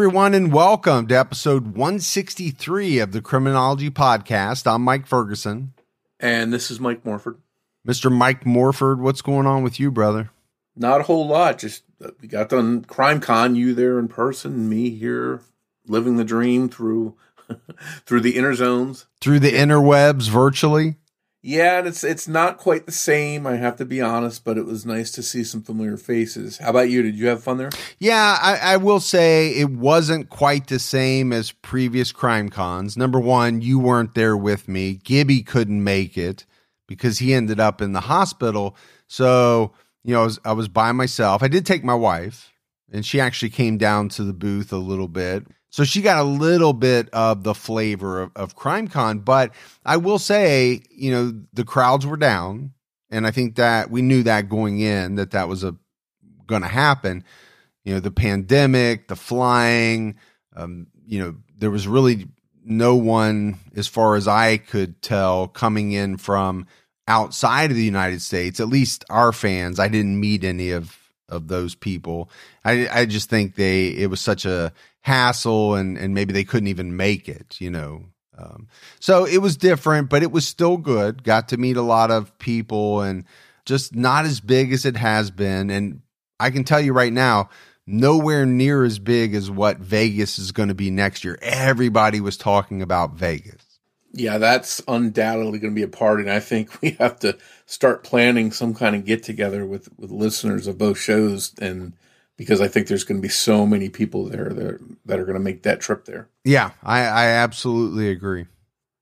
Everyone, and welcome to episode 163 of the Criminology Podcast. I'm Mike Ferguson. And this is Mike Morford. Mr. Mike Morford, what's going on with you, brother? Not a whole lot. Just uh, we got done Crime Con, you there in person, me here living the dream through through the inner zones. Through the interwebs virtually? Yeah, and it's it's not quite the same. I have to be honest, but it was nice to see some familiar faces. How about you? Did you have fun there? Yeah, I, I will say it wasn't quite the same as previous crime cons. Number one, you weren't there with me. Gibby couldn't make it because he ended up in the hospital. So you know, I was, I was by myself. I did take my wife, and she actually came down to the booth a little bit. So she got a little bit of the flavor of, of CrimeCon, but I will say, you know, the crowds were down, and I think that we knew that going in that that was a going to happen. You know, the pandemic, the flying, um, you know, there was really no one, as far as I could tell, coming in from outside of the United States. At least our fans, I didn't meet any of of those people. I I just think they it was such a hassle and and maybe they couldn't even make it you know um, so it was different but it was still good. Got to meet a lot of people and just not as big as it has been. And i can tell you right now nowhere near as big as what vegas is going to be next year. Everybody was talking about vegas yeah that's undoubtedly going to be a party and i think we have to start planning some kind of get together with with listeners of both shows and because I think there's going to be so many people there that, that are going to make that trip there. Yeah, I, I absolutely agree.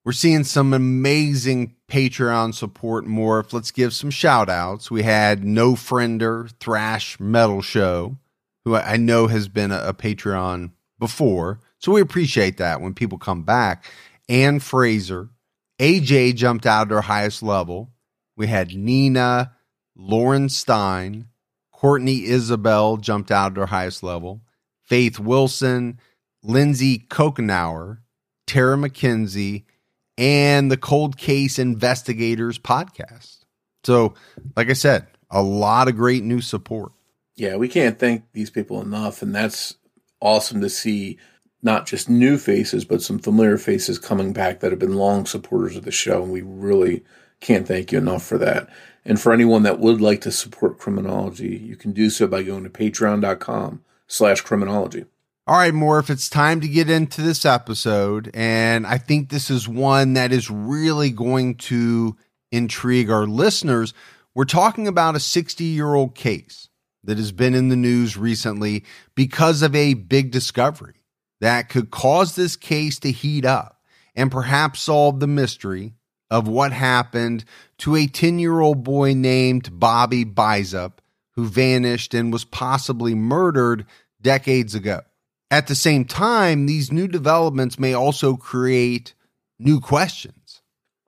We're seeing some amazing Patreon support more. Let's give some shout outs. We had No Friender Thrash Metal Show, who I know has been a, a Patreon before. So we appreciate that when people come back. Ann Fraser, AJ jumped out at her highest level. We had Nina, Lauren Stein, Courtney Isabel jumped out at her highest level. Faith Wilson, Lindsay Kokenauer, Tara McKenzie, and the Cold Case Investigators podcast. So, like I said, a lot of great new support. Yeah, we can't thank these people enough. And that's awesome to see not just new faces, but some familiar faces coming back that have been long supporters of the show. And we really can't thank you enough for that. And for anyone that would like to support criminology, you can do so by going to patreon.com slash criminology. All right, Morph, it's time to get into this episode. And I think this is one that is really going to intrigue our listeners. We're talking about a 60 year old case that has been in the news recently because of a big discovery that could cause this case to heat up and perhaps solve the mystery of what happened to a 10 year old boy named Bobby Bizup, who vanished and was possibly murdered decades ago. At the same time, these new developments may also create new questions.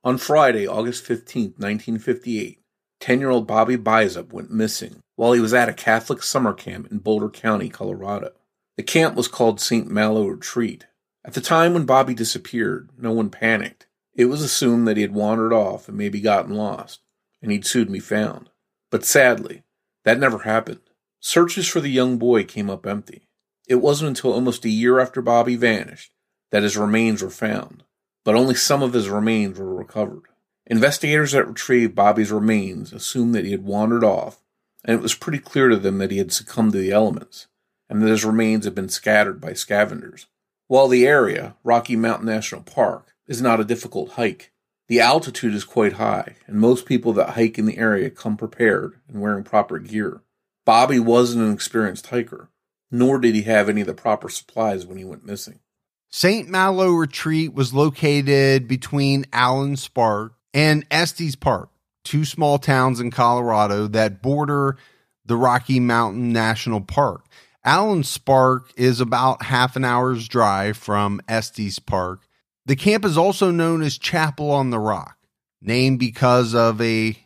On Friday, August 15th, 1958, 10 year old Bobby Bizup went missing while he was at a Catholic summer camp in Boulder County, Colorado. The camp was called St. Malo Retreat. At the time when Bobby disappeared, no one panicked. It was assumed that he had wandered off and maybe gotten lost, and he'd soon be found. But sadly, that never happened. Searches for the young boy came up empty. It wasn't until almost a year after Bobby vanished that his remains were found, but only some of his remains were recovered. Investigators that retrieved Bobby's remains assumed that he had wandered off and it was pretty clear to them that he had succumbed to the elements, and that his remains have been scattered by scavengers. While the area, Rocky Mountain National Park, is not a difficult hike, the altitude is quite high, and most people that hike in the area come prepared and wearing proper gear. Bobby wasn't an experienced hiker, nor did he have any of the proper supplies when he went missing. St. Malo Retreat was located between Allenspark and Estes Park, two small towns in Colorado that border the Rocky Mountain National Park. Allenspark is about half an hour's drive from Estes Park. The camp is also known as Chapel on the Rock, named because of a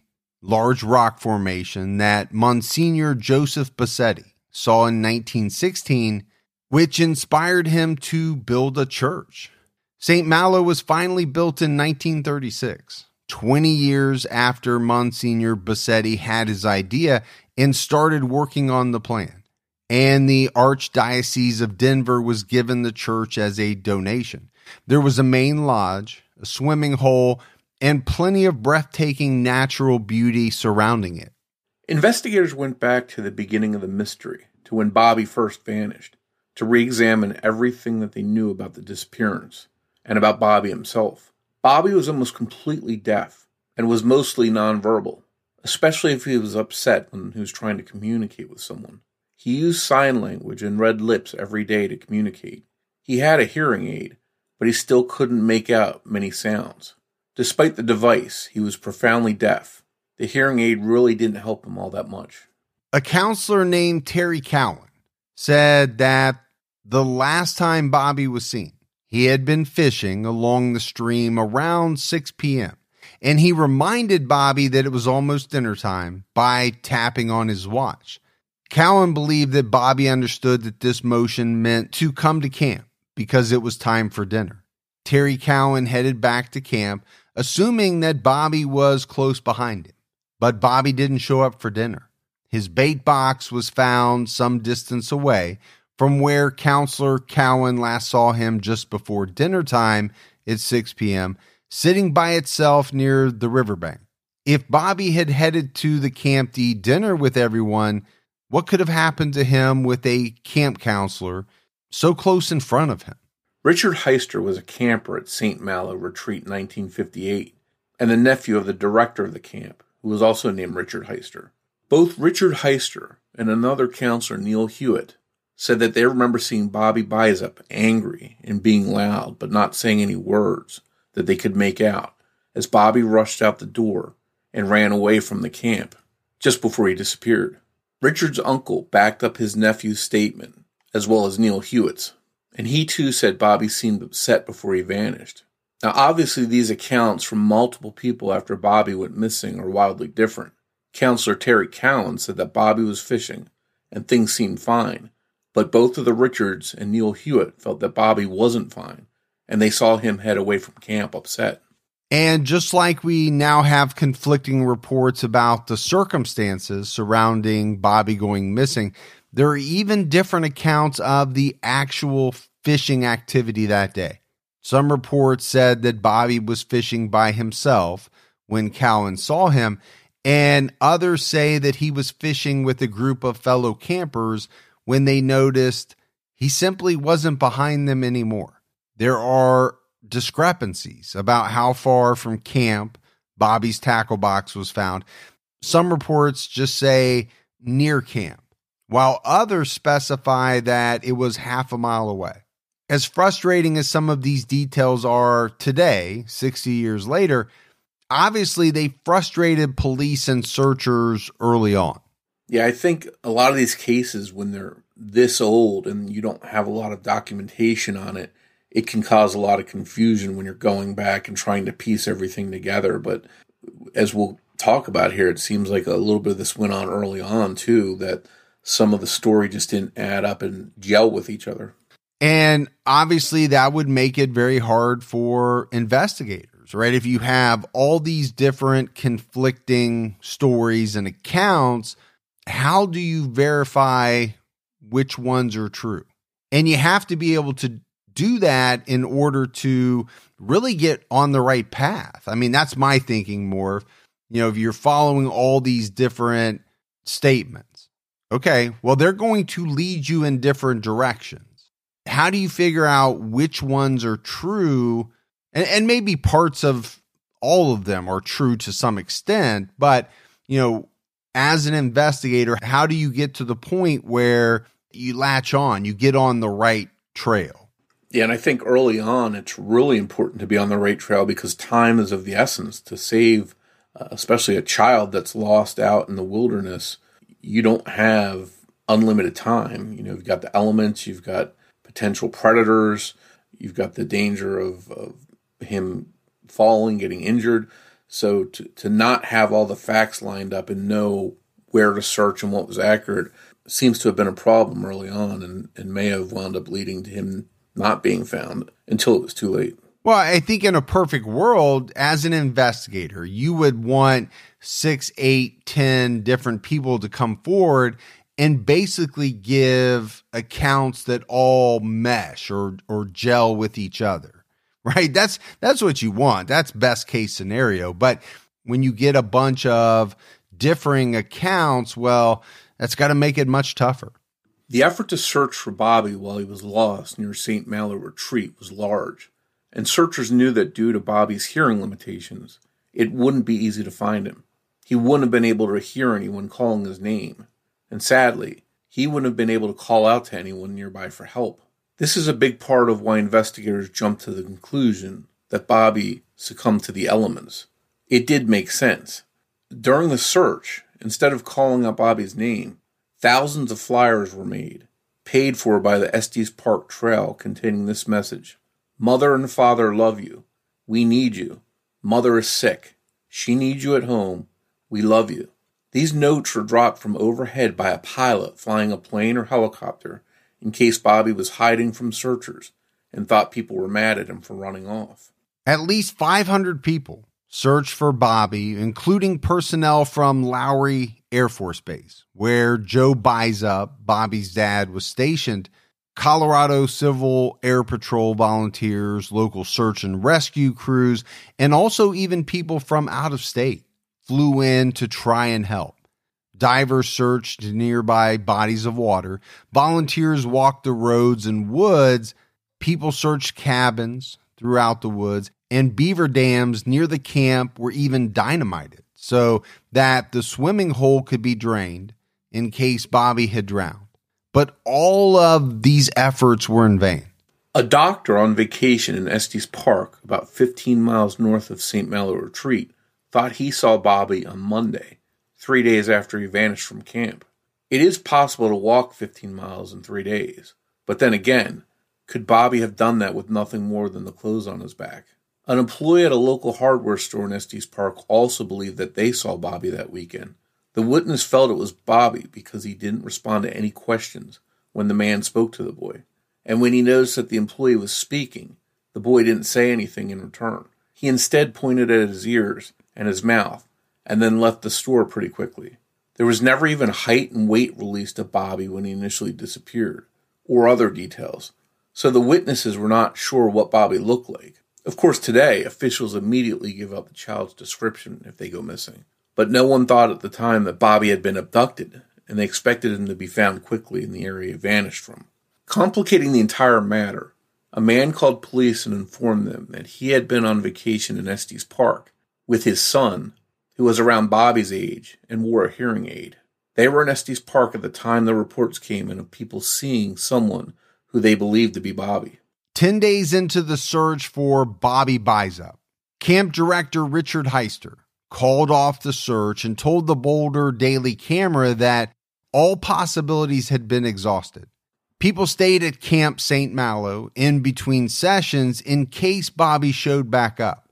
large rock formation that Monsignor Joseph Bosetti saw in 1916, which inspired him to build a church. St. Malo was finally built in 1936, 20 years after Monsignor Bosetti had his idea and started working on the plan. And the Archdiocese of Denver was given the church as a donation. There was a main lodge, a swimming hole, and plenty of breathtaking natural beauty surrounding it. Investigators went back to the beginning of the mystery, to when Bobby first vanished, to re examine everything that they knew about the disappearance and about Bobby himself. Bobby was almost completely deaf and was mostly nonverbal, especially if he was upset when he was trying to communicate with someone. He used sign language and read lips every day to communicate. He had a hearing aid, but he still couldn't make out many sounds. Despite the device, he was profoundly deaf. The hearing aid really didn't help him all that much. A counselor named Terry Cowan said that the last time Bobby was seen, he had been fishing along the stream around 6 p.m. And he reminded Bobby that it was almost dinner time by tapping on his watch. Cowan believed that Bobby understood that this motion meant to come to camp because it was time for dinner. Terry Cowan headed back to camp, assuming that Bobby was close behind him. But Bobby didn't show up for dinner. His bait box was found some distance away from where Counselor Cowan last saw him just before dinner time at 6 p.m., sitting by itself near the riverbank. If Bobby had headed to the camp to eat dinner with everyone, what could have happened to him with a camp counselor so close in front of him? Richard Heister was a camper at St. Malo Retreat in 1958 and the nephew of the director of the camp, who was also named Richard Heister. Both Richard Heister and another counselor, Neil Hewitt, said that they remember seeing Bobby Bizup angry and being loud, but not saying any words that they could make out as Bobby rushed out the door and ran away from the camp just before he disappeared. Richard's uncle backed up his nephew's statement, as well as Neil Hewitt's, and he too said Bobby seemed upset before he vanished. Now, obviously, these accounts from multiple people after Bobby went missing are wildly different. Counselor Terry Cowan said that Bobby was fishing and things seemed fine, but both of the Richards and Neil Hewitt felt that Bobby wasn't fine, and they saw him head away from camp upset. And just like we now have conflicting reports about the circumstances surrounding Bobby going missing, there are even different accounts of the actual fishing activity that day. Some reports said that Bobby was fishing by himself when Cowan saw him, and others say that he was fishing with a group of fellow campers when they noticed he simply wasn't behind them anymore. There are discrepancies about how far from camp Bobby's tackle box was found. Some reports just say near camp, while others specify that it was half a mile away. As frustrating as some of these details are today, 60 years later, obviously they frustrated police and searchers early on. Yeah, I think a lot of these cases, when they're this old and you don't have a lot of documentation on it, it can cause a lot of confusion when you're going back and trying to piece everything together. But as we'll talk about here, it seems like a little bit of this went on early on too, that some of the story just didn't add up and gel with each other. And obviously, that would make it very hard for investigators, right? If you have all these different conflicting stories and accounts, how do you verify which ones are true? And you have to be able to do that in order to really get on the right path. I mean, that's my thinking more. You know, if you're following all these different statements. Okay, well, they're going to lead you in different directions. How do you figure out which ones are true? And, and maybe parts of all of them are true to some extent, but, you know, as an investigator, how do you get to the point where you latch on, you get on the right trail? Yeah, and I think early on it's really important to be on the right trail because time is of the essence to save, uh, especially a child that's lost out in the wilderness. You don't have unlimited time. You know, you've got the elements, you've got potential predators, you've got the danger of, of him falling, getting injured. So to, to not have all the facts lined up and know where to search and what was accurate seems to have been a problem early on and, and may have wound up leading to him not being found until it was too late. Well, I think in a perfect world, as an investigator, you would want six, eight, ten different people to come forward and basically give accounts that all mesh or or gel with each other. Right? That's that's what you want. That's best case scenario. But when you get a bunch of differing accounts, well, that's got to make it much tougher. The effort to search for Bobby while he was lost near St. Malo Retreat was large, and searchers knew that due to Bobby's hearing limitations, it wouldn't be easy to find him. He wouldn't have been able to hear anyone calling his name, and sadly, he wouldn't have been able to call out to anyone nearby for help. This is a big part of why investigators jumped to the conclusion that Bobby succumbed to the elements. It did make sense. During the search, instead of calling out Bobby's name, Thousands of flyers were made, paid for by the Estes Park Trail, containing this message Mother and father love you. We need you. Mother is sick. She needs you at home. We love you. These notes were dropped from overhead by a pilot flying a plane or helicopter in case Bobby was hiding from searchers and thought people were mad at him for running off. At least 500 people searched for Bobby, including personnel from Lowry Air Force Base, where Joe Bizup, Bobby's dad, was stationed. Colorado Civil Air Patrol volunteers, local search and rescue crews, and also even people from out of state flew in to try and help. Divers searched nearby bodies of water. Volunteers walked the roads and woods. People searched cabins throughout the woods and beaver dams near the camp were even dynamited so that the swimming hole could be drained in case Bobby had drowned. But all of these efforts were in vain. A doctor on vacation in Estes Park, about 15 miles north of St. Malo Retreat, thought he saw Bobby on Monday, three days after he vanished from camp. It is possible to walk 15 miles in three days, but then again, could Bobby have done that with nothing more than the clothes on his back? An employee at a local hardware store in Estes Park also believed that they saw Bobby that weekend. The witness felt it was Bobby because he didn't respond to any questions when the man spoke to the boy. And when he noticed that the employee was speaking, the boy didn't say anything in return. He instead pointed at his ears and his mouth and then left the store pretty quickly. There was never even height and weight released of Bobby when he initially disappeared, or other details, so the witnesses were not sure what Bobby looked like. Of course, today, officials immediately give up the child's description if they go missing. But no one thought at the time that Bobby had been abducted, and they expected him to be found quickly in the area he vanished from. Complicating the entire matter, a man called police and informed them that he had been on vacation in Estes Park with his son, who was around Bobby's age and wore a hearing aid. They were in Estes Park at the time the reports came in of people seeing someone who they believed to be Bobby. 10 days into the search for Bobby Bizup, camp director Richard Heister called off the search and told the Boulder Daily Camera that all possibilities had been exhausted. People stayed at Camp St. Malo in between sessions in case Bobby showed back up.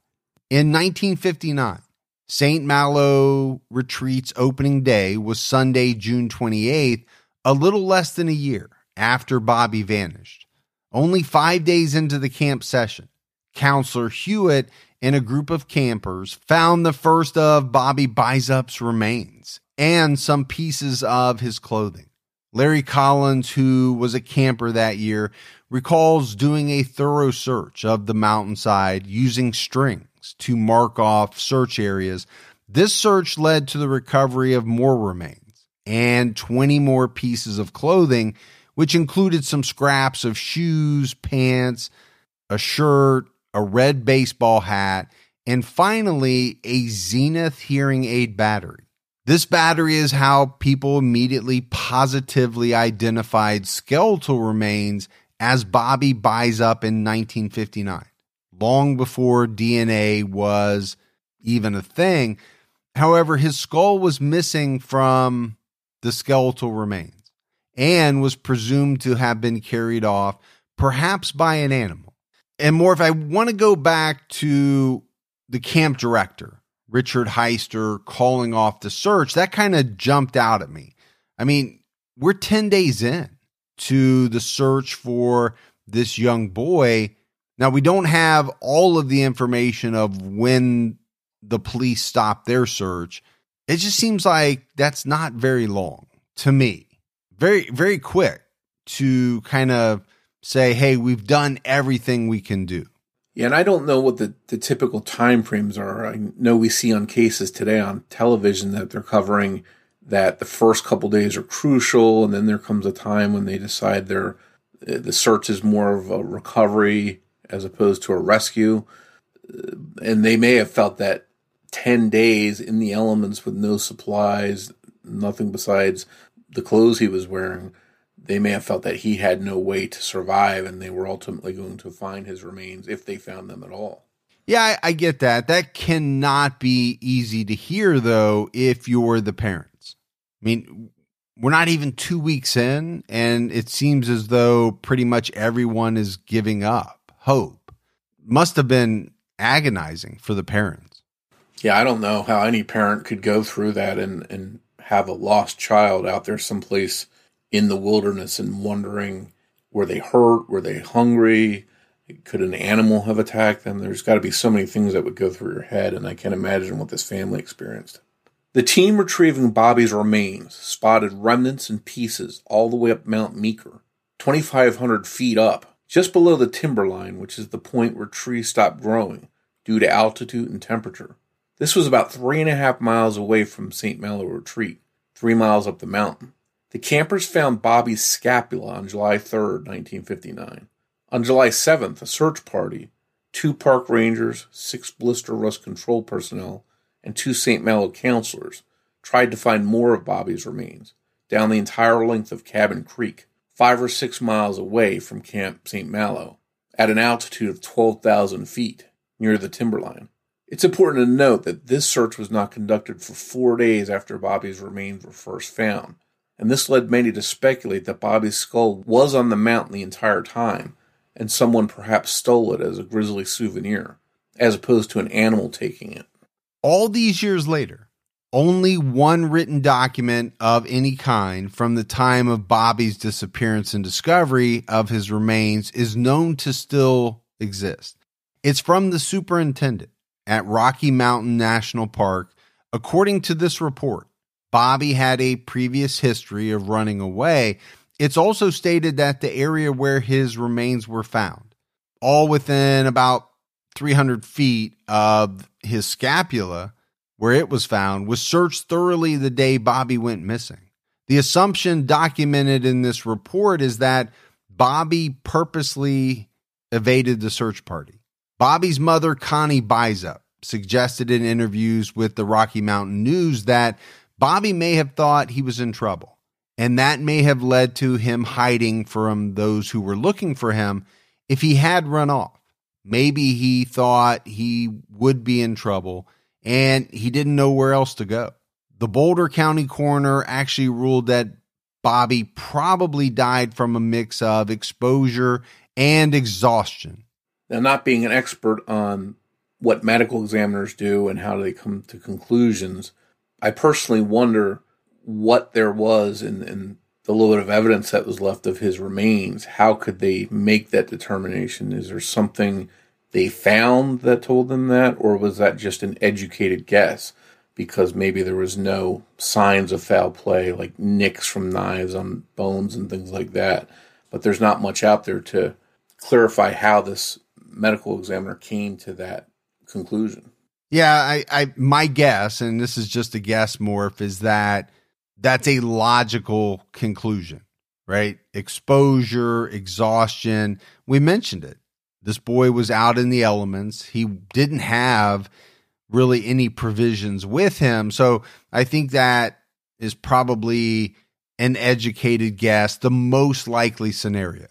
In 1959, St. Malo Retreat's opening day was Sunday, June 28th, a little less than a year after Bobby vanished. Only five days into the camp session, Counselor Hewitt and a group of campers found the first of Bobby Bizup's remains and some pieces of his clothing. Larry Collins, who was a camper that year, recalls doing a thorough search of the mountainside using strings to mark off search areas. This search led to the recovery of more remains and 20 more pieces of clothing, which included some scraps of shoes, pants, a shirt, a red baseball hat, and finally a Zenith hearing aid battery. This battery is how people immediately positively identified skeletal remains as Bobby Bizup in 1959, long before DNA was even a thing. However, his skull was missing from the skeletal remains and was presumed to have been carried off, perhaps by an animal. And more, if I want to go back to the camp director, Richard Heister, calling off the search, that kind of jumped out at me. I mean, we're 10 days in to the search for this young boy. Now, we don't have all of the information of when the police stopped their search. It just seems like that's not very long to me. Very, very quick to kind of say, hey, we've done everything we can do. Yeah, and I don't know what the, the typical time frames are. I know we see on cases today on television that they're covering that the first couple days are crucial, and then there comes a time when they decide they're the search is more of a recovery as opposed to a rescue. Uh, and they may have felt that 10 days in the elements with no supplies, nothing besides the clothes he was wearing, they may have felt that he had no way to survive and they were ultimately going to find his remains if they found them at all. Yeah, I, I get that. That cannot be easy to hear, though, if you're the parents. I mean, we're not even two weeks in, and it seems as though pretty much everyone is giving up hope. Must have been agonizing for the parents. Yeah, I don't know how any parent could go through that and, and have a lost child out there someplace in the wilderness and wondering were they hurt? Were they hungry? Could an animal have attacked them? There's got to be so many things that would go through your head, and I can't imagine what this family experienced. The team retrieving Bobby's remains spotted remnants and pieces all the way up Mount Meeker, 2,500 feet up, just below the timberline, which is the point where trees stop growing due to altitude and temperature. This was about three and a half miles away from St. Malo Retreat, three miles up the mountain. The campers found Bobby's scapula on July 3, 1959. On July 7th, a search party, two park rangers, six blister rust control personnel, and two St. Malo counselors, tried to find more of Bobby's remains down the entire length of Cabin Creek, five or six miles away from Camp St. Malo, at an altitude of 12,000 feet near the timberline. It's important to note that this search was not conducted for four days after Bobby's remains were first found, and this led many to speculate that Bobby's skull was on the mountain the entire time, and someone perhaps stole it as a grisly souvenir, as opposed to an animal taking it. All these years later, only one written document of any kind from the time of Bobby's disappearance and discovery of his remains is known to still exist. It's from the superintendent at Rocky Mountain National Park. According to this report, Bobby had a previous history of running away. It's also stated that the area where his remains were found, all within about 300 feet of his scapula, where it was found, was searched thoroughly the day Bobby went missing. The assumption documented in this report is that Bobby purposely evaded the search party. Bobby's mother, Connie Bizup, suggested in interviews with the Rocky Mountain News that Bobby may have thought he was in trouble, and that may have led to him hiding from those who were looking for him if he had run off. Maybe he thought he would be in trouble and he didn't know where else to go. The Boulder County coroner actually ruled that Bobby probably died from a mix of exposure and exhaustion. Now, not being an expert on what medical examiners do and how they come to conclusions, I personally wonder what there was in, in the little bit of evidence that was left of his remains. How could they make that determination? Is there something they found that told them that, or was that just an educated guess? Because maybe there was no signs of foul play, like nicks from knives on bones and things like that. But there's not much out there to clarify how this medical examiner came to that conclusion. Yeah, I, I my guess, and this is just a guess, Morph, is that that's a logical conclusion, right? Exposure, exhaustion. We mentioned it. This boy was out in the elements. He didn't have really any provisions with him. So I think that is probably an educated guess, the most likely scenario.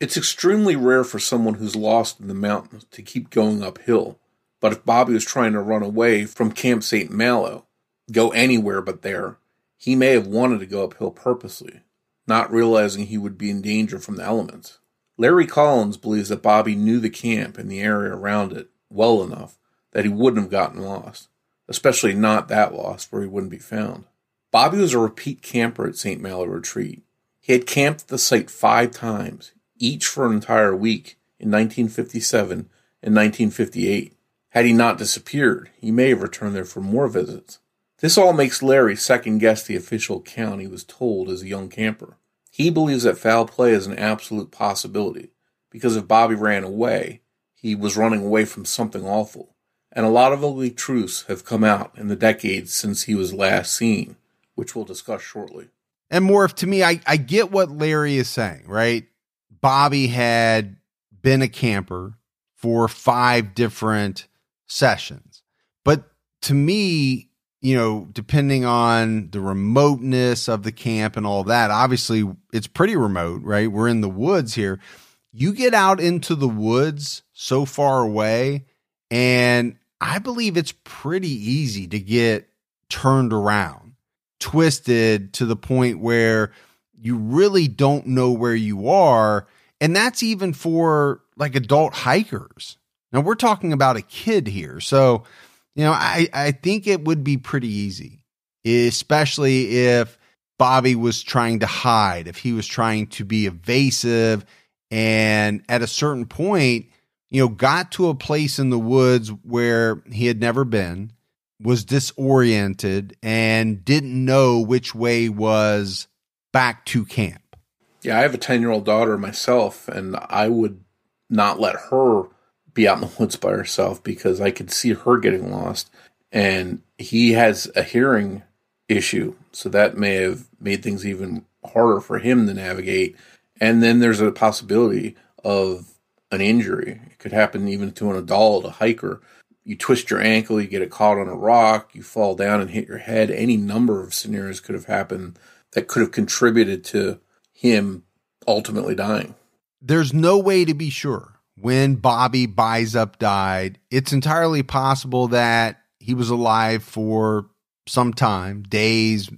It's extremely rare for someone who's lost in the mountains to keep going uphill. But if Bobby was trying to run away from Camp St. Malo, go anywhere but there, he may have wanted to go uphill purposely, not realizing he would be in danger from the elements. Larry Collins believes that Bobby knew the camp and the area around it well enough that he wouldn't have gotten lost, especially not that lost where he wouldn't be found. Bobby was a repeat camper at St. Malo Retreat. He had camped at the site five times, each for an entire week in 1957 and 1958. Had he not disappeared, he may have returned there for more visits. This all makes Larry second guess the official account he was told as a young camper. He believes that foul play is an absolute possibility, because if Bobby ran away, he was running away from something awful. And a lot of ugly truths have come out in the decades since he was last seen, which we'll discuss shortly. And Morph, to me, I, I get what Larry is saying, right? Bobby had been a camper for five different sessions. But to me, you know, depending on the remoteness of the camp and all that, obviously it's pretty remote, right? We're in the woods here. You get out into the woods so far away, and I believe it's pretty easy to get turned around, twisted to the point where you really don't know where you are. And that's even for like adult hikers. Now we're talking about a kid here. So, you know, I, I think it would be pretty easy, especially if Bobby was trying to hide, if he was trying to be evasive, and at a certain point, you know, got to a place in the woods where he had never been, was disoriented, and didn't know which way was back to camp. Yeah, I have a 10 year old daughter myself, and I would not let her be out in the woods by herself because I could see her getting lost. And he has a hearing issue, so that may have made things even harder for him to navigate. And then there's a possibility of an injury. It could happen even to an adult, a hiker. You twist your ankle, you get it caught on a rock, you fall down and hit your head. Any number of scenarios could have happened that could have contributed to him ultimately dying. There's no way to be sure when Bobby Bizup died, it's entirely possible that he was alive for some time, days,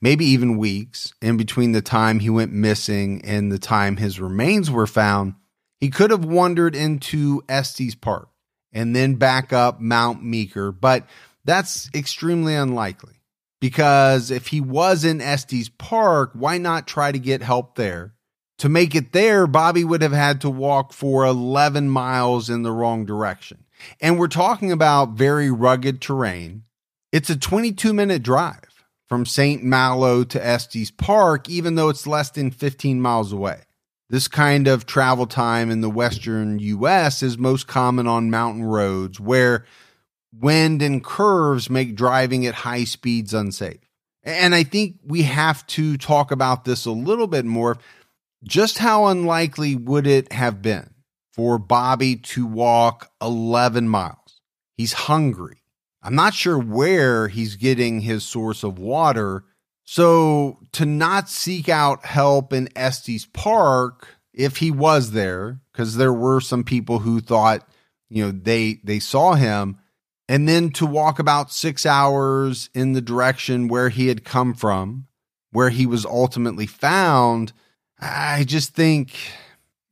maybe even weeks, in between the time he went missing and the time his remains were found. He could have wandered into Estes Park and then back up Mount Meeker, but that's extremely unlikely because if he was in Estes Park, why not try to get help there? To make it there, Bobby would have had to walk for 11 miles in the wrong direction. And we're talking about very rugged terrain. It's a 22 minute drive from St. Malo to Estes Park, even though it's less than 15 miles away. This kind of travel time in the western US is most common on mountain roads where wind and curves make driving at high speeds unsafe. And I think we have to talk about this a little bit more just how unlikely would it have been for Bobby to walk 11 miles? He's hungry. I'm not sure where he's getting his source of water. So to not seek out help in Estes Park, if he was there, because there were some people who thought, you know, they they saw him, and then to walk about six hours in the direction where he had come from, where he was ultimately found, I just think,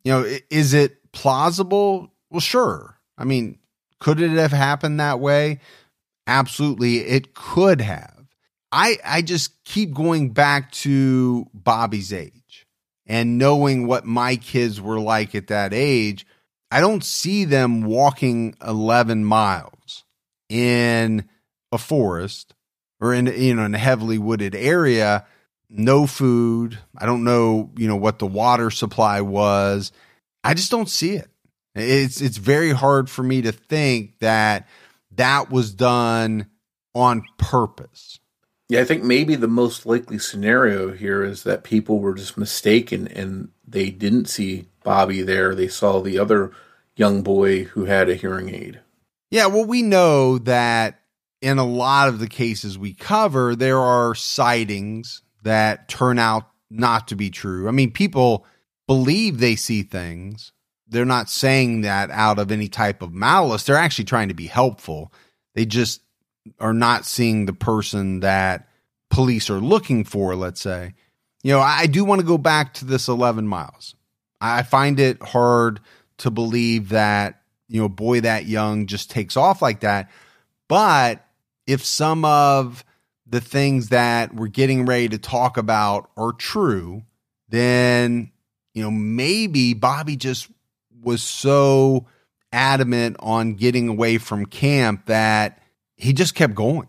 you know, is it plausible? Well, sure. I mean, could it have happened that way? Absolutely, it could have. I I just keep going back to Bobby's age and knowing what my kids were like at that age. I don't see them walking 11 miles in a forest or in you know in a heavily wooded area no food. I don't know, you know, what the water supply was. I just don't see it. It's it's very hard for me to think that that was done on purpose. Yeah, I think maybe the most likely scenario here is that people were just mistaken and they didn't see Bobby there. They saw the other young boy who had a hearing aid. Yeah, well, we know that in a lot of the cases we cover, there are sightings that turn out not to be true. I mean, people believe they see things. They're not saying that out of any type of malice. They're actually trying to be helpful. They just are not seeing the person that police are looking for, let's say. You know, I do want to go back to this 11 miles. I find it hard to believe that, you know, boy that young just takes off like that. But if some of the things that we're getting ready to talk about are true, then, you know, maybe Bobby just was so adamant on getting away from camp that he just kept going.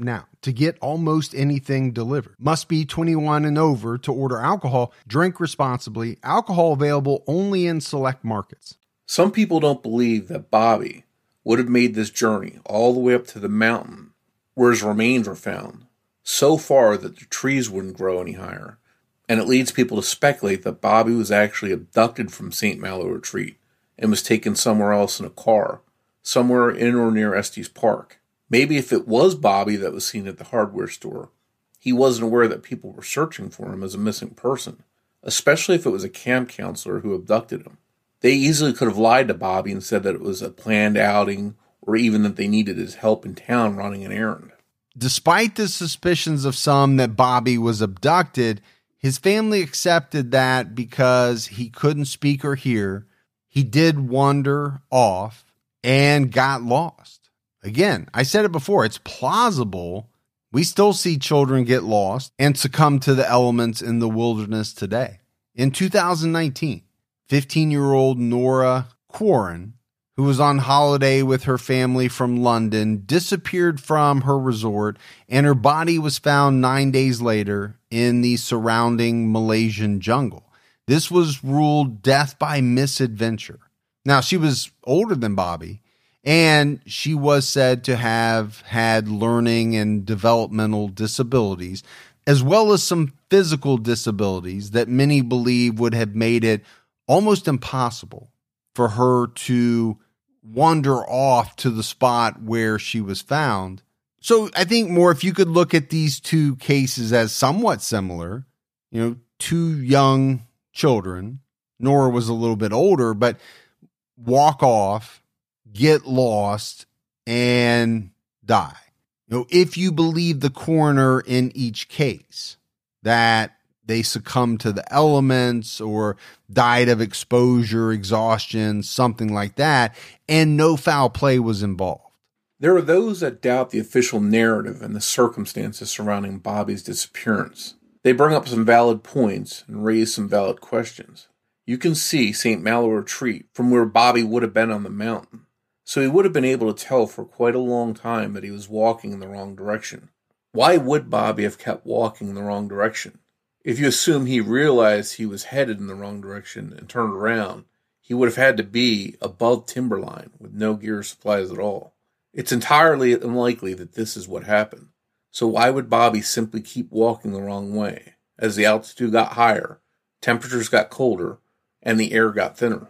now to get almost anything delivered. Must be 21 and over to order alcohol. Drink responsibly. Alcohol available only in select markets. Some people don't believe that Bobby would have made this journey all the way up to the mountain where his remains were found, so far that the trees wouldn't grow any higher. And it leads people to speculate that Bobby was actually abducted from St. Malo Retreat and was taken somewhere else in a car, somewhere in or near Estes Park. Maybe if it was Bobby that was seen at the hardware store, he wasn't aware that people were searching for him as a missing person, especially if it was a camp counselor who abducted him. They easily could have lied to Bobby and said that it was a planned outing or even that they needed his help in town running an errand. Despite the suspicions of some that Bobby was abducted, his family accepted that because he couldn't speak or hear, he did wander off and got lost. Again, I said it before, it's plausible. We still see children get lost and succumb to the elements in the wilderness today. In 2019, 15 year old Nora Quoirin, who was on holiday with her family from London, disappeared from her resort and her body was found nine days later in the surrounding Malaysian jungle. This was ruled death by misadventure. Now, she was older than Bobby, and she was said to have had learning and developmental disabilities, as well as some physical disabilities that many believe would have made it almost impossible for her to wander off to the spot where she was found. So I think more if you could look at these two cases as somewhat similar, you know, two young children, Nora was a little bit older, but walk off get lost, and die. You know, if you believe the coroner in each case that they succumbed to the elements or died of exposure, exhaustion, something like that, and no foul play was involved. There are those that doubt the official narrative and the circumstances surrounding Bobby's disappearance. They bring up some valid points and raise some valid questions. You can see St. Malo Retreat from where Bobby would have been on the mountain so he would have been able to tell for quite a long time that he was walking in the wrong direction. Why would Bobby have kept walking in the wrong direction? If you assume he realized he was headed in the wrong direction and turned around, he would have had to be above timberline with no gear supplies at all. It's entirely unlikely that this is what happened. So why would Bobby simply keep walking the wrong way? As the altitude got higher, temperatures got colder, and the air got thinner.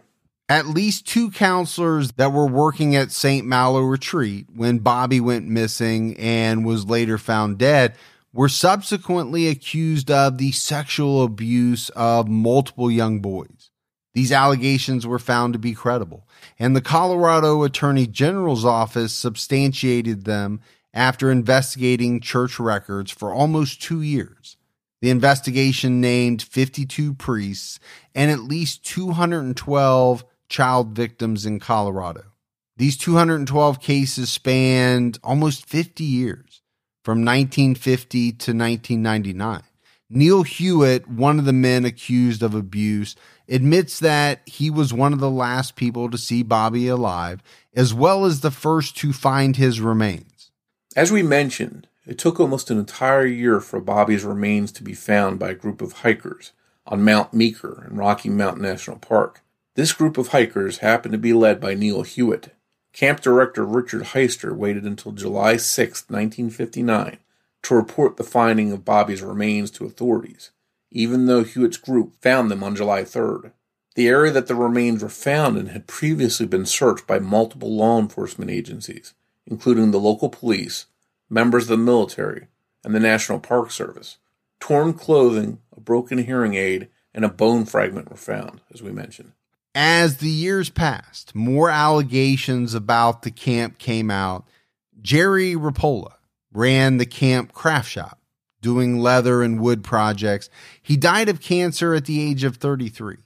At least two counselors that were working at St. Malo Retreat when Bobby went missing and was later found dead were subsequently accused of the sexual abuse of multiple young boys. These allegations were found to be credible, and the Colorado Attorney General's office substantiated them after investigating church records for almost two years. The investigation named 52 priests and at least 212 child victims in Colorado. These 212 cases spanned almost 50 years, from 1950 to 1999. Neil Hewitt, one of the men accused of abuse, admits that he was one of the last people to see Bobby alive, as well as the first to find his remains. As we mentioned, it took almost an entire year for Bobby's remains to be found by a group of hikers on Mount Meeker in Rocky Mountain National Park. This group of hikers happened to be led by Neil Hewitt. Camp director Richard Heister waited until July 6, 1959, to report the finding of Bobby's remains to authorities, even though Hewitt's group found them on July 3rd. The area that the remains were found in had previously been searched by multiple law enforcement agencies, including the local police, members of the military, and the National Park Service. Torn clothing, a broken hearing aid, and a bone fragment were found, as we mentioned. As the years passed, more allegations about the camp came out. Jerry Rapola ran the camp craft shop, doing leather and wood projects. He died of cancer at the age of 33.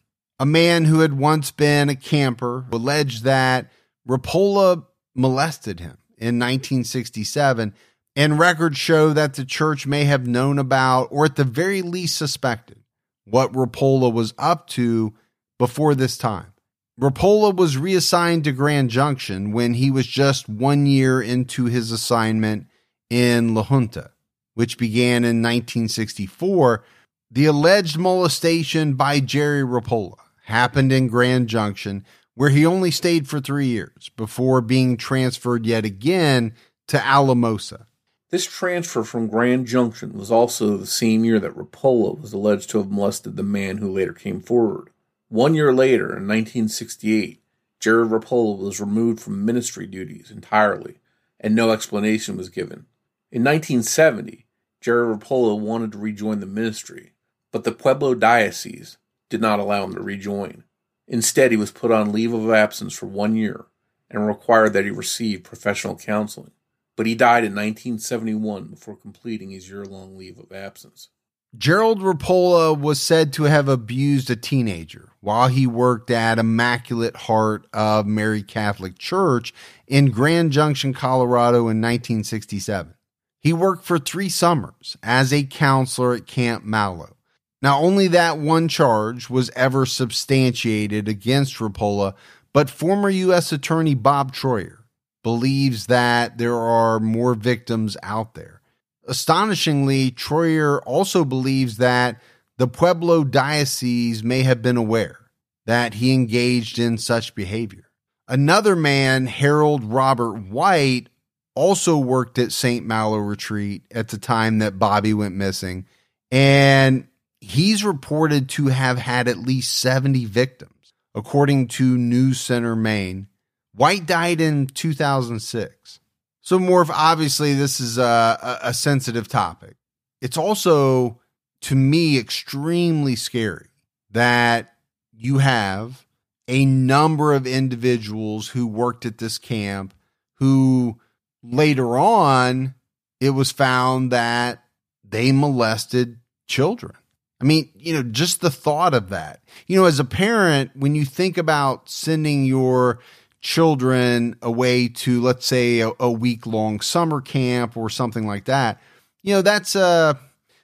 A man who had once been a camper alleged that Rapola molested him in 1967 and records show that the church may have known about, or at the very least suspected, what Rapola was up to before this time. Rapola was reassigned to Grand Junction when he was just one year into his assignment in La Junta, which began in 1964. The alleged molestation by Jerry Rapola happened in Grand Junction, where he only stayed for three years before being transferred yet again to Alamosa. This transfer from Grand Junction was also the same year that Rapola was alleged to have molested the man who later came forward. One year later, in 1968, Jared Rapola was removed from ministry duties entirely, and no explanation was given. In 1970, Jared Rapola wanted to rejoin the ministry, but the Pueblo Diocese did not allow him to rejoin. Instead, he was put on leave of absence for one year and required that he receive professional counseling but he died in 1971 before completing his year long leave of absence. Gerald Rapola was said to have abused a teenager while he worked at Immaculate Heart of Mary Catholic Church in Grand Junction, Colorado in 1967. He worked for three summers as a counselor at Camp Malo. Now, only that one charge was ever substantiated against Rapola, but former U.S. Attorney Bob Troyer believes that there are more victims out there. Astonishingly, Troyer also believes that the Pueblo Diocese may have been aware that he engaged in such behavior. Another man, Harold Robert White, also worked at St. Malo Retreat at the time that Bobby went missing, and he's reported to have had at least 70 victims, according to News Center Maine, White died in 2006. So, Morph, obviously, this is a, a sensitive topic. It's also, to me, extremely scary that you have a number of individuals who worked at this camp who later on it was found that they molested children. I mean, you know, just the thought of that. You know, as a parent, when you think about sending your children away to, let's say, a, a week long summer camp or something like that, you know, that's a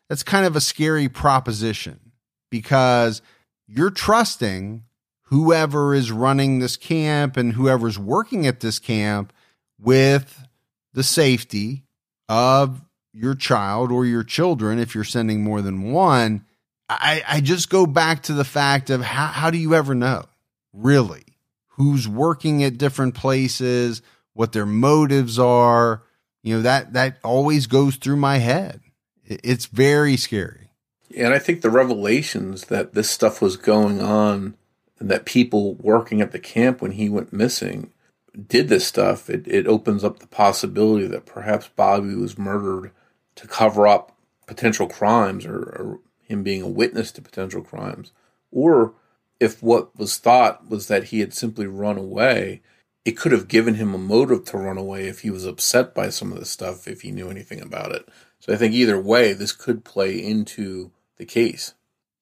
that's kind of a scary proposition because you're trusting whoever is running this camp and whoever's working at this camp with the safety of your child or your children if you're sending more than one. I, I just go back to the fact of how, how do you ever know, really? Who's working at different places, what their motives are. You know, that that always goes through my head. It's very scary. And I think the revelations that this stuff was going on and that people working at the camp when he went missing did this stuff, it, it opens up the possibility that perhaps Bobby was murdered to cover up potential crimes or, or him being a witness to potential crimes, or if what was thought was that he had simply run away, it could have given him a motive to run away if he was upset by some of the stuff, if he knew anything about it. So I think either way, this could play into the case.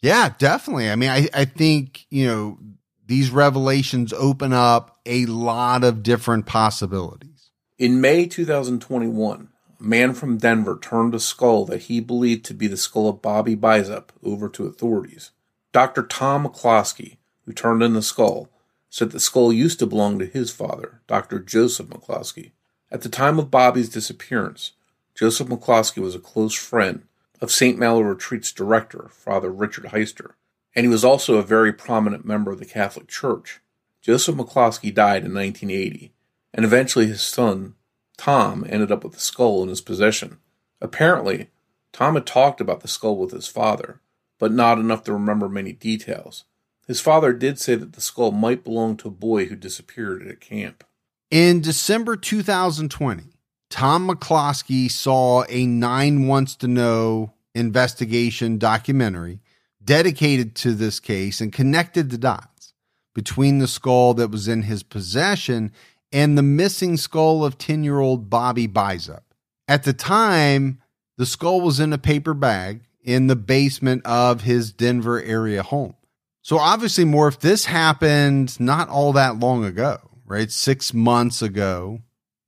Yeah, definitely. I mean, I, I think, you know, these revelations open up a lot of different possibilities. In May 2021, a man from Denver turned a skull that he believed to be the skull of Bobby Bizup over to authorities. Dr. Tom McCloskey, who turned in the skull, said the skull used to belong to his father, Dr. Joseph McCloskey. At the time of Bobby's disappearance, Joseph McCloskey was a close friend of St. Malo Retreat's director, Father Richard Heister, and he was also a very prominent member of the Catholic Church. Joseph McCloskey died in 1980, and eventually his son, Tom, ended up with the skull in his possession. Apparently, Tom had talked about the skull with his father, but not enough to remember many details. His father did say that the skull might belong to a boy who disappeared at a camp. In December 2020, Tom McCloskey saw a Nine Wants to Know investigation documentary dedicated to this case and connected the dots between the skull that was in his possession and the missing skull of 10 year old Bobby Bizup. At the time, the skull was in a paper bag in the basement of his Denver area home. So obviously, more if this happened not all that long ago, right? Six months ago,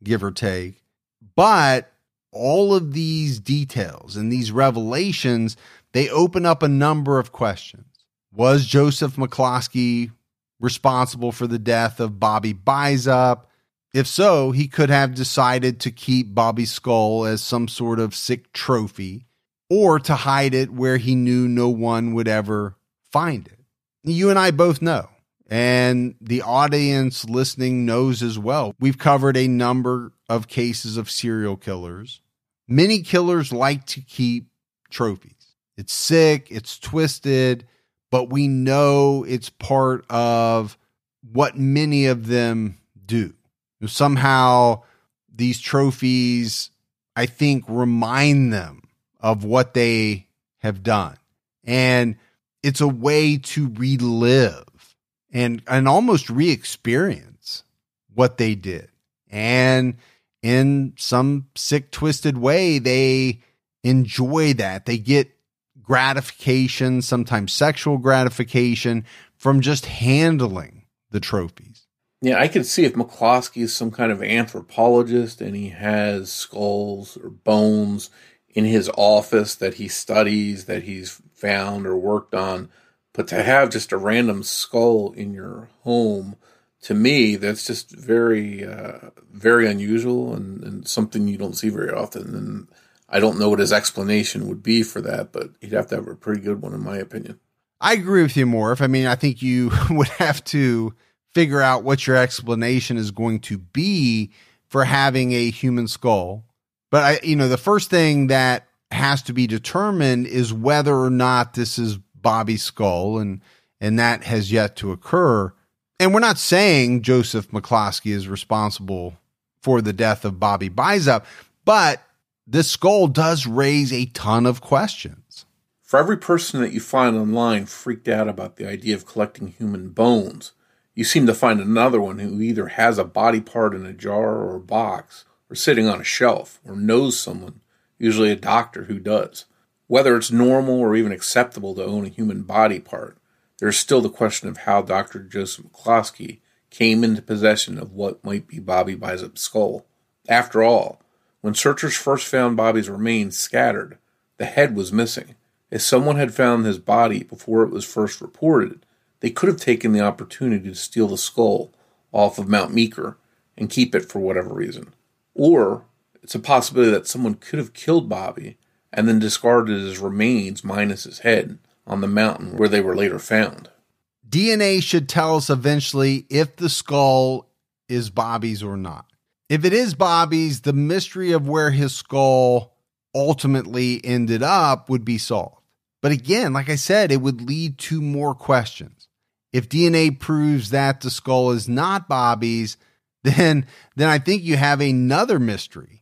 give or take. But all of these details and these revelations, they open up a number of questions. Was Joseph McCloskey responsible for the death of Bobby Bizup? If so, he could have decided to keep Bobby's skull as some sort of sick trophy or to hide it where he knew no one would ever find it. You and I both know, and the audience listening knows as well. We've covered a number of cases of serial killers. Many killers like to keep trophies. It's sick, it's twisted, but we know it's part of what many of them do. Somehow, these trophies, I think, remind them of what they have done. And it's a way to relive and, and almost re experience what they did. And in some sick, twisted way, they enjoy that. They get gratification, sometimes sexual gratification from just handling the trophies. Yeah, I could see if McCloskey is some kind of anthropologist and he has skulls or bones in his office that he studies, that he's found or worked on. But to have just a random skull in your home, to me, that's just very, uh, very unusual and, and something you don't see very often. And I don't know what his explanation would be for that, but he'd have to have a pretty good one, in my opinion. I agree with you, Morph. I mean, I think you would have to figure out what your explanation is going to be for having a human skull but I, you know, the first thing that has to be determined is whether or not this is Bobby's skull, and and that has yet to occur. And we're not saying Joseph McCloskey is responsible for the death of Bobby Bizup, but this skull does raise a ton of questions. For every person that you find online freaked out about the idea of collecting human bones, you seem to find another one who either has a body part in a jar or a box, or sitting on a shelf or knows someone, usually a doctor, who does. Whether it's normal or even acceptable to own a human body part, there is still the question of how Dr. Joseph McCloskey came into possession of what might be Bobby Bizup's skull. After all, when searchers first found Bobby's remains scattered, the head was missing. If someone had found his body before it was first reported, they could have taken the opportunity to steal the skull off of Mount Meeker and keep it for whatever reason. Or it's a possibility that someone could have killed Bobby and then discarded his remains minus his head on the mountain where they were later found. DNA should tell us eventually if the skull is Bobby's or not. If it is Bobby's, the mystery of where his skull ultimately ended up would be solved. But again, like I said, it would lead to more questions. If DNA proves that the skull is not Bobby's, then then I think you have another mystery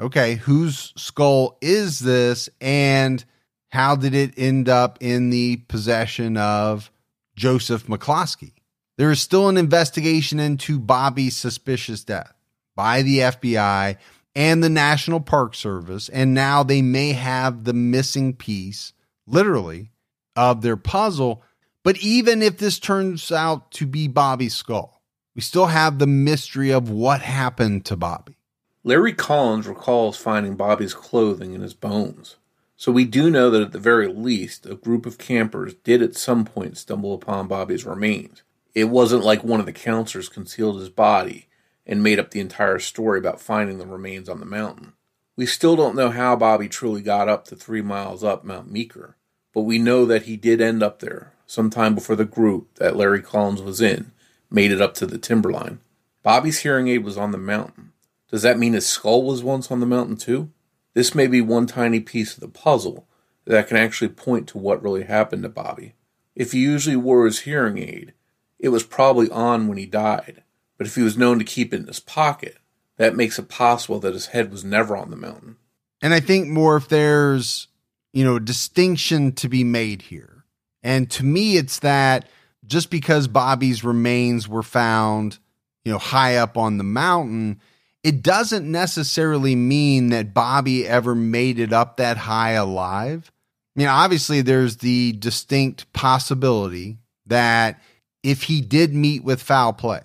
okay, whose skull is this and how did it end up in the possession of Joseph McCloskey? There is still an investigation into Bobby's suspicious death by the FBI and the National Park Service, and now they may have the missing piece, literally, of their puzzle. But even if this turns out to be Bobby's skull, we still have the mystery of what happened to Bobby. Larry Collins recalls finding Bobby's clothing and his bones. So we do know that at the very least, a group of campers did at some point stumble upon Bobby's remains. It wasn't like one of the counselors concealed his body and made up the entire story about finding the remains on the mountain. We still don't know how Bobby truly got up the three miles up Mount Meeker, but we know that he did end up there sometime before the group that Larry Collins was in made it up to the timberline. Bobby's hearing aid was on the mountain. Does that mean his skull was once on the mountain too? This may be one tiny piece of the puzzle that can actually point to what really happened to Bobby. If he usually wore his hearing aid, it was probably on when he died, but if he was known to keep it in his pocket, that makes it possible that his head was never on the mountain. And I think more if there's, you know, distinction to be made here. And to me, it's that just because Bobby's remains were found, you know, high up on the mountain, it doesn't necessarily mean that Bobby ever made it up that high alive. I mean, obviously, there's the distinct possibility that if he did meet with foul play,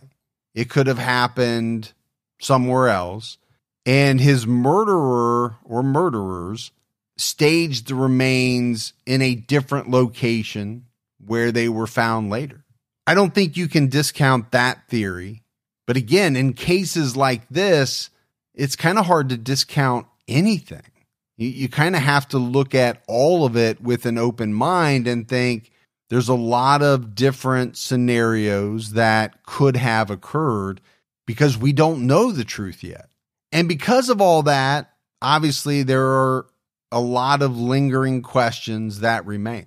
it could have happened somewhere else. And his murderer or murderers staged the remains in a different location where they were found later. I don't think you can discount that theory. But again, in cases like this, it's kind of hard to discount anything. You, you kind of have to look at all of it with an open mind and think, there's a lot of different scenarios that could have occurred because we don't know the truth yet. And because of all that, obviously, there are a lot of lingering questions that remain.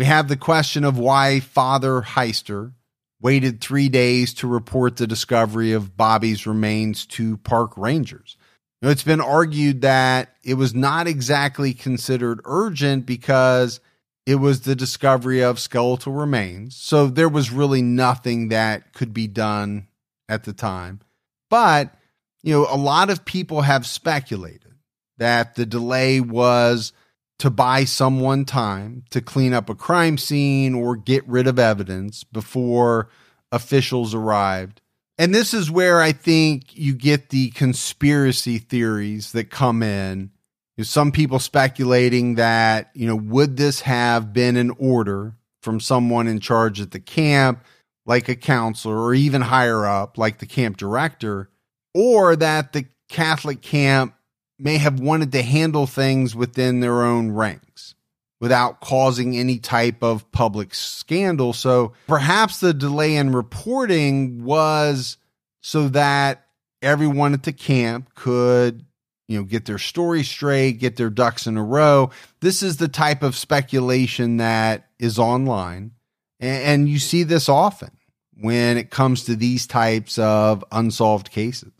We have the question of why Father Heister waited three days to report the discovery of Bobby's remains to park rangers. You know, it's been argued that it was not exactly considered urgent because it was the discovery of skeletal remains. So there was really nothing that could be done at the time. But, you know, a lot of people have speculated that the delay was to buy someone time to clean up a crime scene or get rid of evidence before officials arrived. And this is where I think you get the conspiracy theories that come in some people speculating that, you know, would this have been an order from someone in charge at the camp, like a counselor, or even higher up, like the camp director, or that the Catholic camp may have wanted to handle things within their own ranks without causing any type of public scandal. So perhaps the delay in reporting was so that everyone at the camp could you know, get their story straight, get their ducks in a row. This is the type of speculation that is online. And, you see this often when it comes to these types of unsolved cases.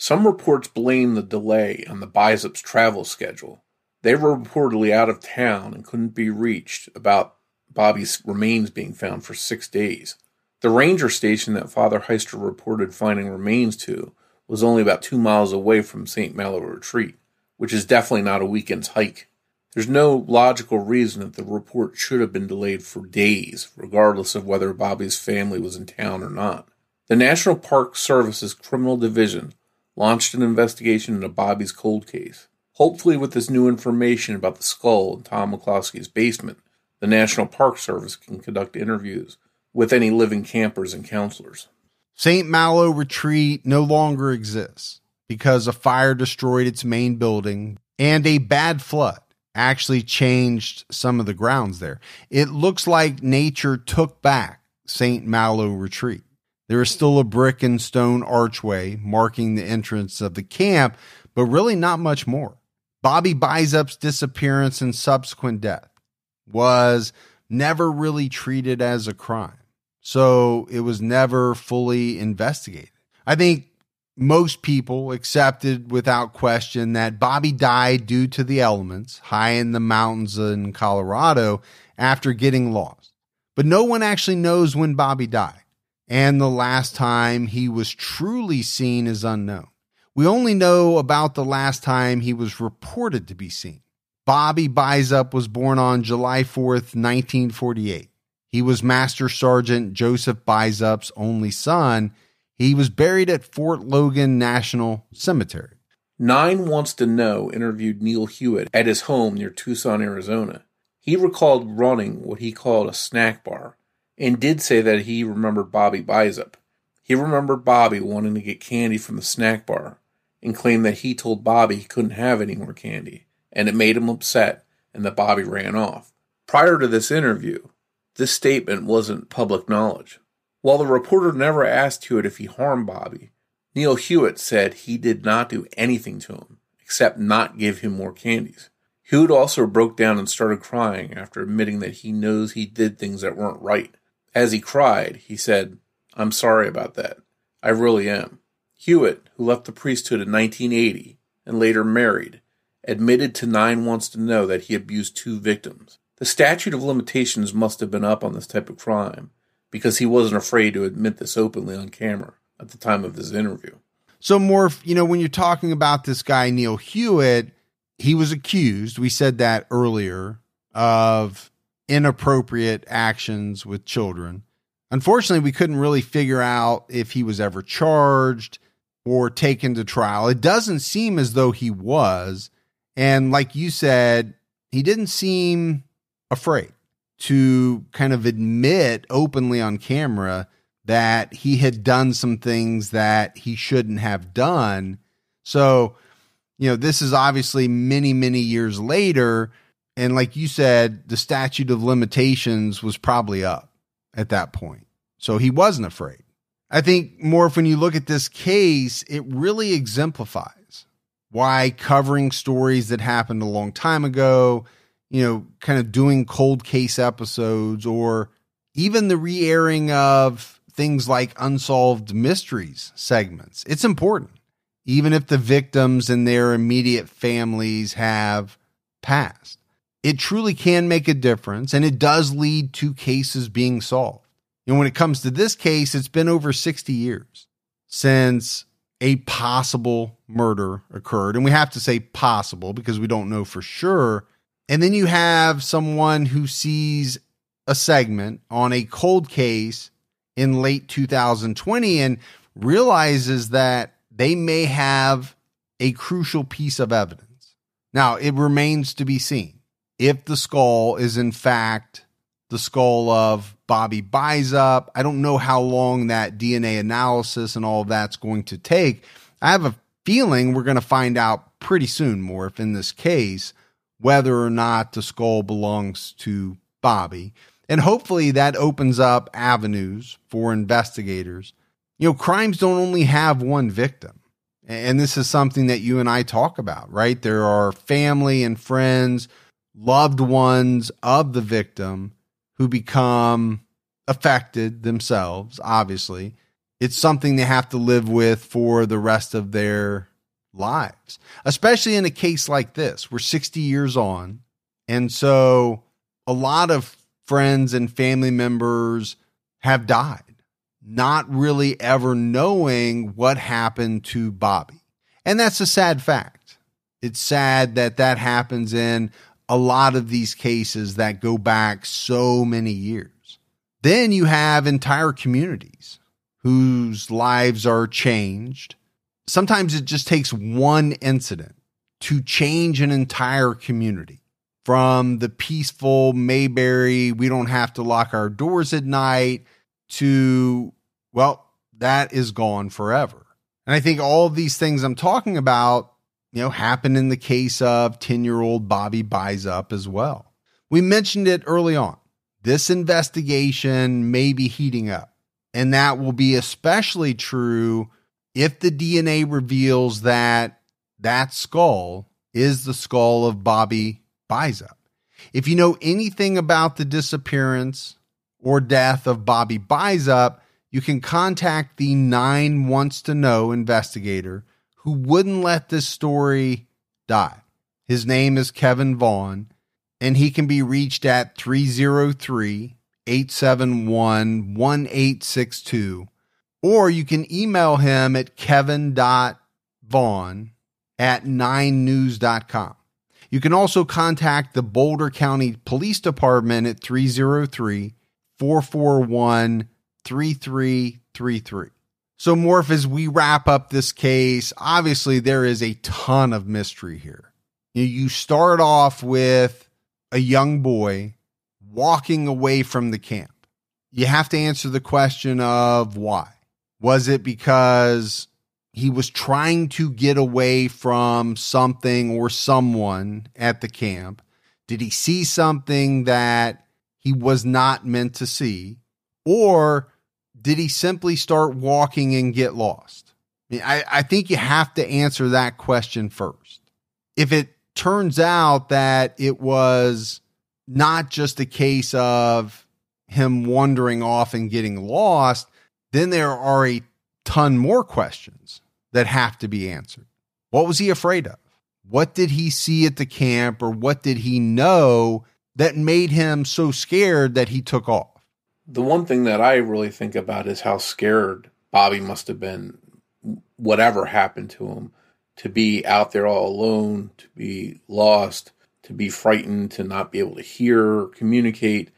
Some reports blame the delay on the Bizup's travel schedule. They were reportedly out of town and couldn't be reached about Bobby's remains being found for six days. The ranger station that Father Heister reported finding remains to was only about two miles away from St. Malo Retreat, which is definitely not a weekend's hike. There's no logical reason that the report should have been delayed for days, regardless of whether Bobby's family was in town or not. The National Park Service's Criminal Division launched an investigation into Bobby's cold case. Hopefully, with this new information about the skull in Tom McCloskey's basement, the National Park Service can conduct interviews with any living campers and counselors. St. Malo Retreat no longer exists because a fire destroyed its main building and a bad flood actually changed some of the grounds there. It looks like nature took back St. Malo Retreat. There is still a brick and stone archway marking the entrance of the camp, but really not much more. Bobby Bizup's disappearance and subsequent death was never really treated as a crime. So it was never fully investigated. I think most people accepted without question that Bobby died due to the elements high in the mountains in Colorado after getting lost. But no one actually knows when Bobby died, and the last time he was truly seen is unknown. We only know about the last time he was reported to be seen. Bobby Bizup was born on July 4th, 1948. He was Master Sergeant Joseph Bizup's only son he was buried at Fort Logan National Cemetery. Nine Wants to Know interviewed Neil Hewitt at his home near Tucson, Arizona. He recalled running what he called a snack bar and did say that he remembered Bobby Bizup. He remembered Bobby wanting to get candy from the snack bar and claimed that he told Bobby he couldn't have any more candy, and it made him upset and that Bobby ran off. Prior to this interview, this statement wasn't public knowledge. While the reporter never asked Hewitt if he harmed Bobby, Neil Hewitt said he did not do anything to him except not give him more candies. Hewitt also broke down and started crying after admitting that he knows he did things that weren't right. As he cried, he said, I'm sorry about that. I really am. Hewitt, who left the priesthood in 1980 and later married, admitted to Nine Wants to Know that he abused two victims. The statute of limitations must have been up on this type of crime, because he wasn't afraid to admit this openly on camera at the time of this interview. So, Morph, you know, when you're talking about this guy, Neil Hewitt, he was accused, we said that earlier, of inappropriate actions with children. Unfortunately, we couldn't really figure out if he was ever charged or taken to trial. It doesn't seem as though he was. And like you said, he didn't seem afraid to kind of admit openly on camera that he had done some things that he shouldn't have done. So, you know, this is obviously many, many years later. And like you said, the statute of limitations was probably up at that point. So he wasn't afraid. I think more when you look at this case, it really exemplifies why covering stories that happened a long time ago you know, kind of doing cold case episodes or even the re airing of things like unsolved mysteries segments. It's important, even if the victims and their immediate families have passed. It truly can make a difference and it does lead to cases being solved. And when it comes to this case, it's been over 60 years since a possible murder occurred. And we have to say possible because we don't know for sure and then you have someone who sees a segment on a cold case in late 2020 and realizes that they may have a crucial piece of evidence. Now, it remains to be seen if the skull is in fact the skull of Bobby Bizup. I don't know how long that DNA analysis and all of that's going to take. I have a feeling we're going to find out pretty soon more if in this case whether or not the skull belongs to Bobby. And hopefully that opens up avenues for investigators. You know, crimes don't only have one victim. And this is something that you and I talk about, right? There are family and friends, loved ones of the victim who become affected themselves, obviously. It's something they have to live with for the rest of their lives, especially in a case like this. We're 60 years on. And so a lot of friends and family members have died, not really ever knowing what happened to Bobby. And that's a sad fact. It's sad that that happens in a lot of these cases that go back so many years. Then you have entire communities whose lives are changed sometimes it just takes one incident to change an entire community from the peaceful Mayberry, we don't have to lock our doors at night to, well, that is gone forever. And I think all of these things I'm talking about, you know, happen in the case of 10 year old Bobby Bizup as well. We mentioned it early on. This investigation may be heating up, and that will be especially true if the DNA reveals that that skull is the skull of Bobby Bizup. If you know anything about the disappearance or death of Bobby Bizup, you can contact the Nine Wants to Know investigator who wouldn't let this story die. His name is Kevin Vaughn, and he can be reached at 303 871 1862, or you can email him at kevin.vaughn at 9news.com. You can also contact the Boulder County Police Department at 303 441 3333. So, Morph, as we wrap up this case, obviously there is a ton of mystery here. You, start off with a young boy walking away from the camp. You have to answer the question of why. Was it because he was trying to get away from something or someone at the camp? Did he see something that he was not meant to see? Or did he simply start walking and get lost? I, mean, I, I think you have to answer that question first. If it turns out that it was not just a case of him wandering off and getting lost, then there are a ton more questions that have to be answered. What was he afraid of? What did he see at the camp or what did he know that made him so scared that he took off? The one thing that I really think about is how scared Bobby must have been, whatever happened to him, to be out there all alone, to be lost, to be frightened, to not be able to hear, communicate.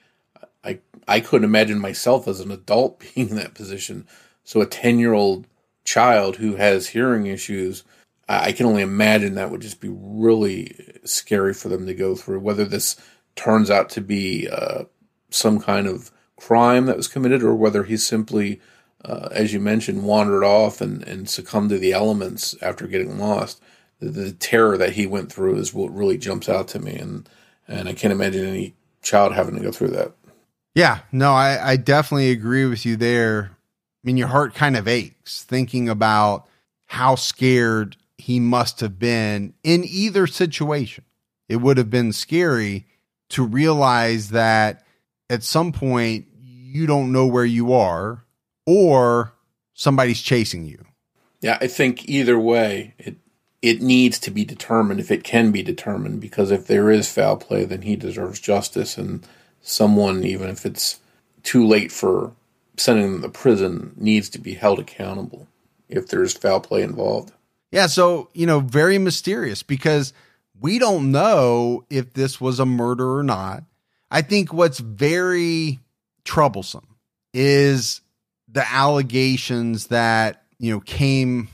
I I couldn't imagine myself as an adult being in that position. So a ten year old child who has hearing issues, I can only imagine that would just be really scary for them to go through. Whether this turns out to be uh, some kind of crime that was committed or whether he simply, uh, as you mentioned, wandered off and, and succumbed to the elements after getting lost. The, the, terror that he went through is what really jumps out to me, and and I can't imagine any child having to go through that. Yeah, no, I, I definitely agree with you there. I mean, your heart kind of aches thinking about how scared he must have been in either situation. It would have been scary to realize that at some point you don't know where you are or somebody's chasing you. Yeah, I think either way, it it needs to be determined if it can be determined because if there is foul play, then he deserves justice and someone, even if it's too late for sending them to prison, needs to be held accountable if there's foul play involved. Yeah, so you know, very mysterious because we don't know if this was a murder or not. I think what's very troublesome is the allegations that, you know, came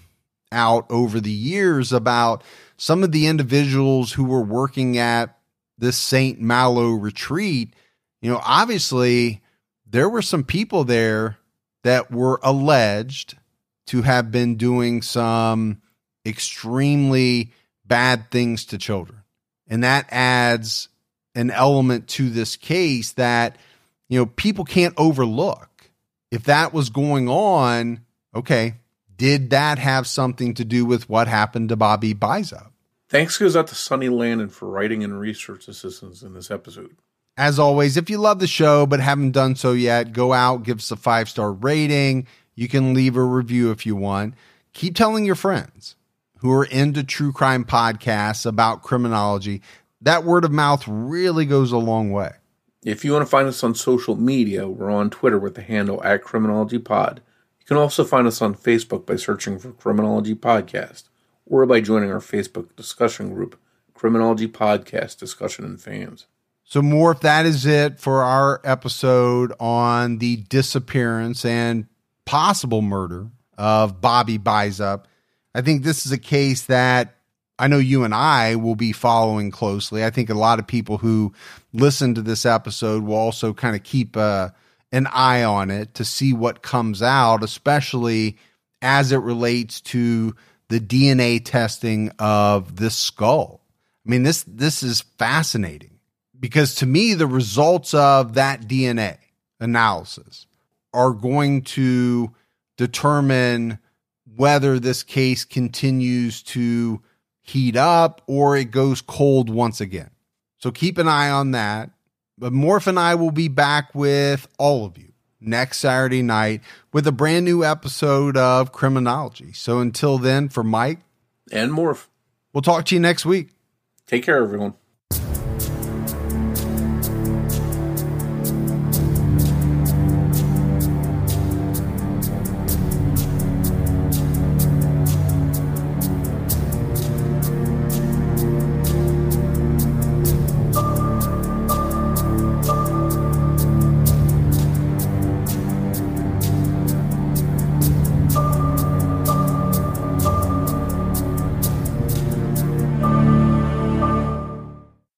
out over the years about some of the individuals who were working at this St. Malo retreat. You know, obviously there were some people there that were alleged to have been doing some extremely bad things to children. And that adds an element to this case that you know, people can't overlook. If that was going on, okay, did that have something to do with what happened to Bobby Bizup? Thanks goes out to Sonny Landon for writing and research assistance in this episode. As always, if you love the show but haven't done so yet, go out, give us a five star rating. You can leave a review if you want. Keep telling your friends who are into true crime podcasts about criminology. That word of mouth really goes a long way. If you want to find us on social media, we're on Twitter with the handle at Criminology Pod. You can also find us on Facebook by searching for Criminology Podcast or by joining our Facebook discussion group, Criminology Podcast Discussion and Fans. So, Morph, that is it for our episode on the disappearance and possible murder of Bobby Bizup. I think this is a case that I know you and I will be following closely. I think a lot of people who listen to this episode will also kind of keep uh, an eye on it to see what comes out, especially as it relates to the DNA testing of this skull. I mean, this this is fascinating because to me, the results of that DNA analysis are going to determine whether this case continues to heat up or it goes cold once again. So keep an eye on that. But Morph and I will be back with all of you next Saturday night with a brand new episode of Criminology. So until then, for Mike And Morph. We'll talk to you next week. Take care, everyone.